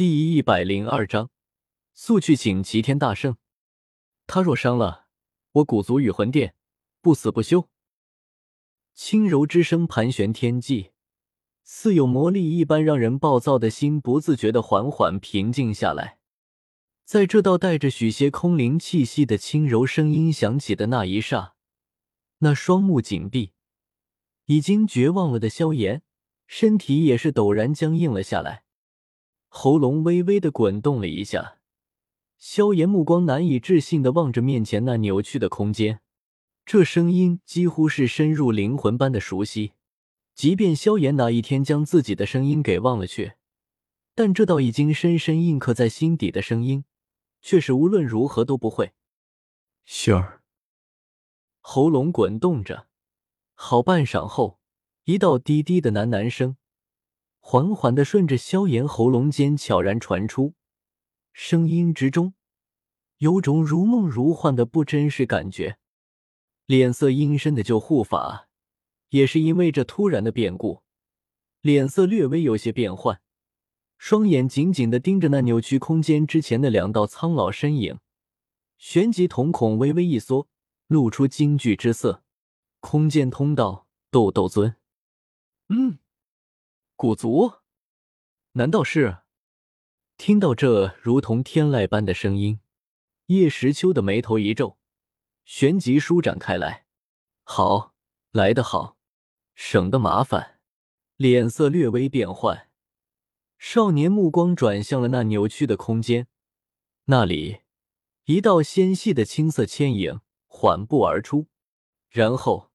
第一百零二章，速去请齐天大圣。他若伤了我古族与魂殿，不死不休。轻柔之声盘旋天际，似有魔力一般，让人暴躁的心不自觉的缓缓平静下来。在这道带着许些空灵气息的轻柔声音响起的那一刹，那双目紧闭、已经绝望了的萧炎，身体也是陡然僵硬了下来。喉咙微微的滚动了一下，萧炎目光难以置信的望着面前那扭曲的空间，这声音几乎是深入灵魂般的熟悉。即便萧炎哪一天将自己的声音给忘了去，但这道已经深深印刻在心底的声音，却是无论如何都不会。雪儿，喉咙滚动着，好半晌后，一道低低的喃喃声。缓缓的顺着萧炎喉咙间悄然传出，声音之中有种如梦如幻的不真实感觉。脸色阴森的旧护法也是因为这突然的变故，脸色略微有些变幻，双眼紧紧的盯着那扭曲空间之前的两道苍老身影，旋即瞳孔微微一缩，露出惊惧之色。空间通道，斗斗尊，嗯。古族？难道是？听到这如同天籁般的声音，叶时秋的眉头一皱，旋即舒展开来。好，来得好，省得麻烦。脸色略微变幻，少年目光转向了那扭曲的空间，那里一道纤细的青色牵影缓步而出，然后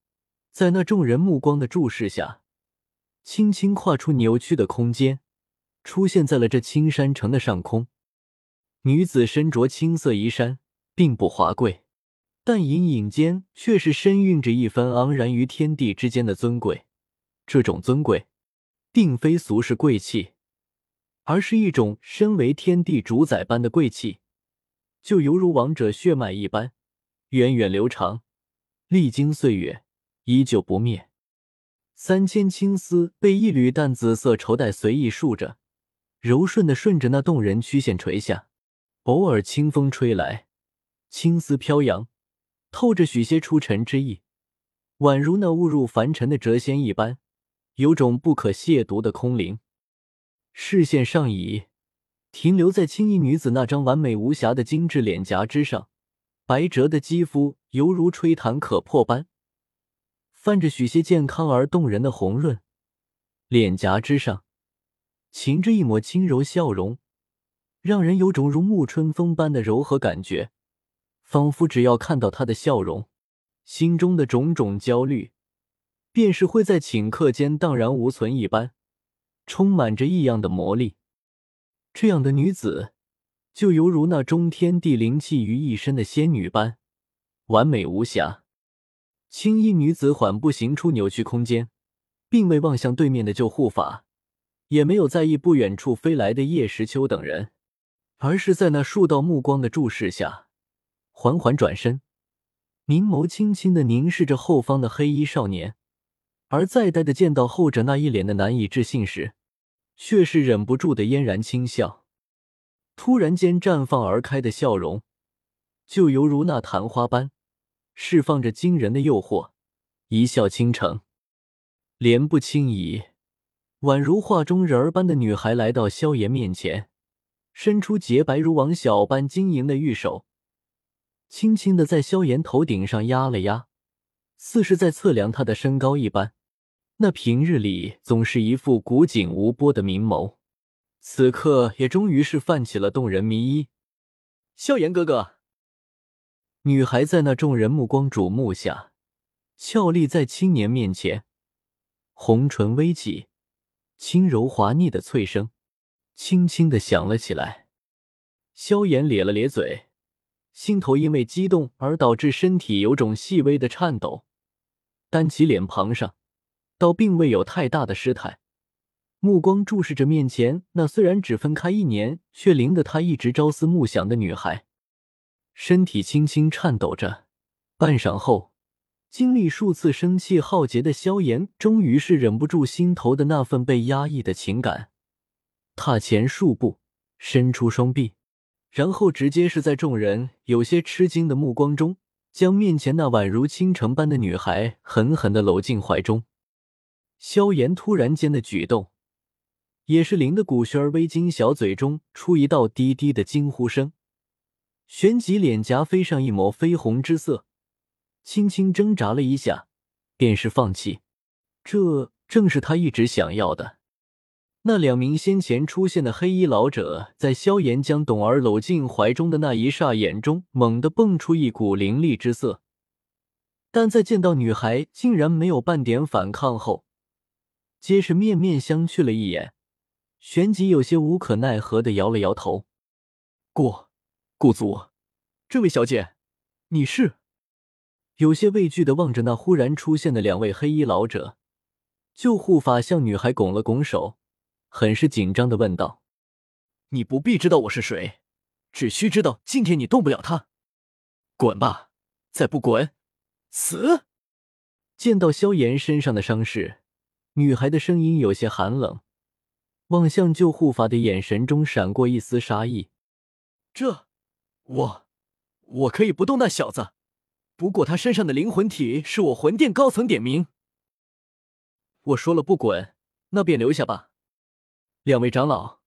在那众人目光的注视下。轻轻跨出扭曲的空间，出现在了这青山城的上空。女子身着青色衣衫，并不华贵，但隐隐间却是深蕴着一番昂然于天地之间的尊贵。这种尊贵，并非俗世贵气，而是一种身为天地主宰般的贵气，就犹如王者血脉一般，源远流长，历经岁月，依旧不灭。三千青丝被一缕淡紫色绸带随意束着，柔顺的顺着那动人曲线垂下。偶尔清风吹来，青丝飘扬，透着许些出尘之意，宛如那误入凡尘的谪仙一般，有种不可亵渎的空灵。视线上移，停留在青衣女子那张完美无瑕的精致脸颊之上，白折的肌肤犹如吹弹可破般。泛着许些健康而动人的红润，脸颊之上噙着一抹轻柔笑容，让人有种如沐春风般的柔和感觉，仿佛只要看到她的笑容，心中的种种焦虑便是会在顷刻间荡然无存一般，充满着异样的魔力。这样的女子，就犹如那中天地灵气于一身的仙女般，完美无瑕。青衣女子缓步行出扭曲空间，并未望向对面的救护法，也没有在意不远处飞来的叶时秋等人，而是在那数道目光的注视下，缓缓转身，凝眸轻轻的凝视着后方的黑衣少年。而再呆的见到后者那一脸的难以置信时，却是忍不住的嫣然轻笑。突然间绽放而开的笑容，就犹如那昙花般。释放着惊人的诱惑，一笑倾城，莲步轻移，宛如画中人儿般的女孩来到萧炎面前，伸出洁白如王小般晶莹的玉手，轻轻的在萧炎头顶上压了压，似是在测量他的身高一般。那平日里总是一副古井无波的明眸，此刻也终于是泛起了动人迷意。萧炎哥哥。女孩在那众人目光瞩目下，俏立在青年面前，红唇微起，轻柔滑腻的脆声轻轻的响了起来。萧炎咧了咧嘴，心头因为激动而导致身体有种细微的颤抖，但其脸庞上倒并未有太大的失态，目光注视着面前那虽然只分开一年，却令得他一直朝思暮想的女孩。身体轻轻颤抖着，半晌后，经历数次生气浩劫的萧炎，终于是忍不住心头的那份被压抑的情感，踏前数步，伸出双臂，然后直接是在众人有些吃惊的目光中，将面前那宛如倾城般的女孩狠狠的搂进怀中。萧炎突然间的举动，也是令的古轩儿微惊，小嘴中出一道低低的惊呼声，旋即脸颊飞上一抹绯红之色，轻轻挣扎了一下，便是放弃。这正是他一直想要的。那两名先前出现的黑衣老者，在萧炎将董儿搂进怀中的那一霎，眼中猛地蹦出一股凌厉之色，但在见到女孩竟然没有半点反抗后，皆是面面相觑了一眼，旋即有些无可奈何的摇了摇头：“过，顾族，这位小姐，你是？”有些畏惧的望着那忽然出现的两位黑衣老者，救护法向女孩拱了拱手。很是紧张的问道：“你不必知道我是谁，只需知道今天你动不了他。滚吧！再不滚，死！”见到萧炎身上的伤势，女孩的声音有些寒冷，望向救护法的眼神中闪过一丝杀意。这，我，我可以不动那小子，不过他身上的灵魂体是我魂殿高层点名。我说了不滚，那便留下吧。两位长老，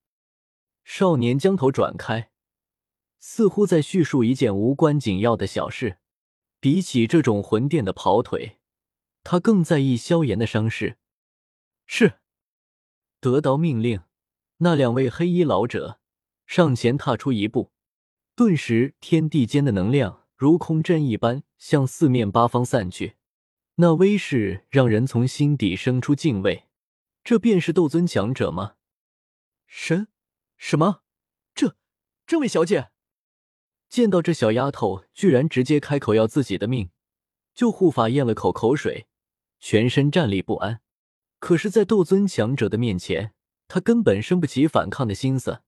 少年将头转开，似乎在叙述一件无关紧要的小事。比起这种魂殿的跑腿，他更在意萧炎的伤势。是，得到命令，那两位黑衣老者上前踏出一步，顿时天地间的能量如空阵一般向四面八方散去，那威势让人从心底生出敬畏。这便是斗尊强者吗？神？什么？这这位小姐见到这小丫头居然直接开口要自己的命，救护法咽了口口水，全身战栗不安。可是，在斗尊强者的面前，他根本生不起反抗的心思。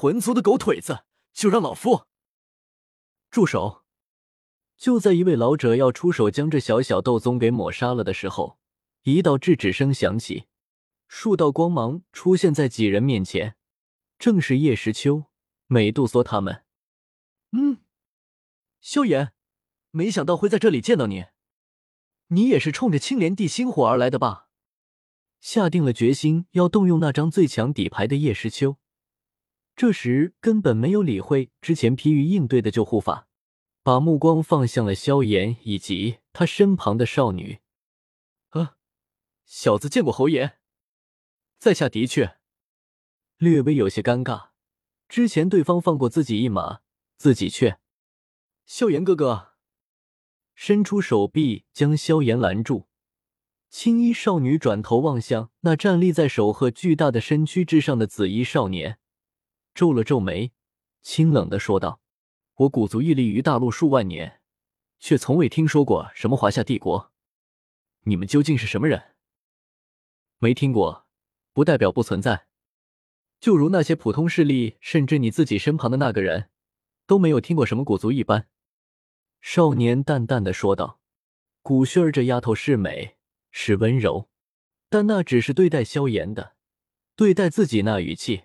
魂族的狗腿子，就让老夫住手！就在一位老者要出手将这小小斗宗给抹杀了的时候，一道制止声响起。数道光芒出现在几人面前，正是叶时秋、美杜莎他们。嗯，萧炎，没想到会在这里见到你。你也是冲着青莲地心火而来的吧？下定了决心要动用那张最强底牌的叶时秋，这时根本没有理会之前疲于应对的救护法，把目光放向了萧炎以及他身旁的少女。啊，小子见过侯爷。在下的确略微有些尴尬，之前对方放过自己一马，自己却……萧炎哥哥伸出手臂将萧炎拦住。青衣少女转头望向那站立在守鹤巨大的身躯之上的紫衣少年，皱了皱眉，清冷的说道：“我古族屹立于大陆数万年，却从未听说过什么华夏帝国。你们究竟是什么人？没听过。”不代表不存在，就如那些普通势力，甚至你自己身旁的那个人，都没有听过什么古族一般。”少年淡淡的说道。“古轩儿这丫头是美，是温柔，但那只是对待萧炎的，对待自己那语气，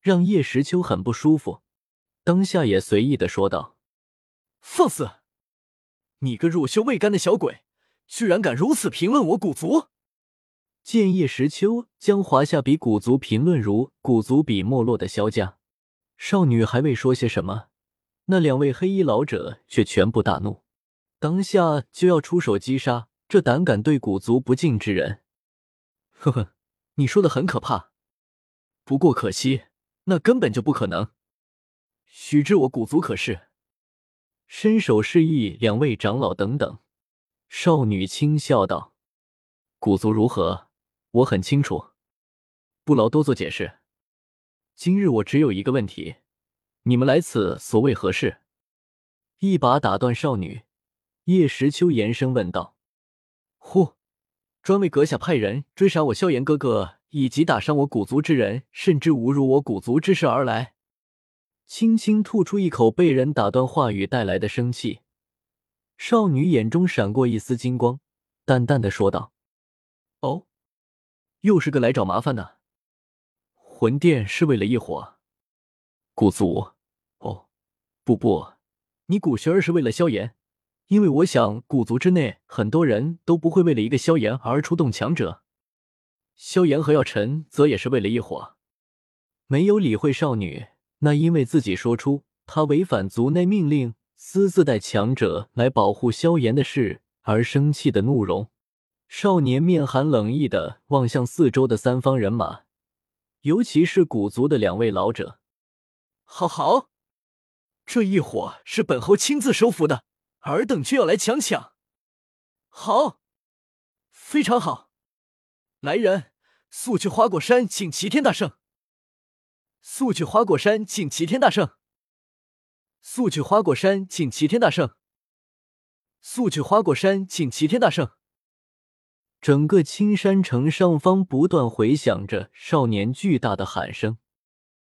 让叶时秋很不舒服。当下也随意的说道：‘放肆！你个入修未干的小鬼，居然敢如此评论我古族！’”见叶时秋将华夏比古族评论如古族比没落的萧家，少女还未说些什么，那两位黑衣老者却全部大怒，当下就要出手击杀这胆敢对古族不敬之人。呵呵，你说的很可怕，不过可惜，那根本就不可能。许知我古族可是……伸手示意两位长老等等。少女轻笑道：“古族如何？”我很清楚，不劳多做解释。今日我只有一个问题：你们来此所为何事？一把打断少女，叶时秋延声问道：“呼，专为阁下派人追杀我萧炎哥哥，以及打伤我古族之人，甚至侮辱我古族之事而来。”轻轻吐出一口被人打断话语带来的生气，少女眼中闪过一丝金光，淡淡的说道：“哦。”又是个来找麻烦的，魂殿是为了一伙古族。哦，不不，你古玄儿是为了萧炎，因为我想古族之内很多人都不会为了一个萧炎而出动强者。萧炎和药尘则也是为了一伙，没有理会少女那因为自己说出他违反族内命令，私自带强者来保护萧炎的事而生气的怒容。少年面含冷意的望向四周的三方人马，尤其是古族的两位老者。好好，这一伙是本侯亲自收服的，尔等却要来强抢。好，非常好。来人，速去花果山请齐天大圣。速去花果山请齐天大圣。速去花果山请齐天大圣。速去花果山请齐天大圣。整个青山城上方不断回响着少年巨大的喊声。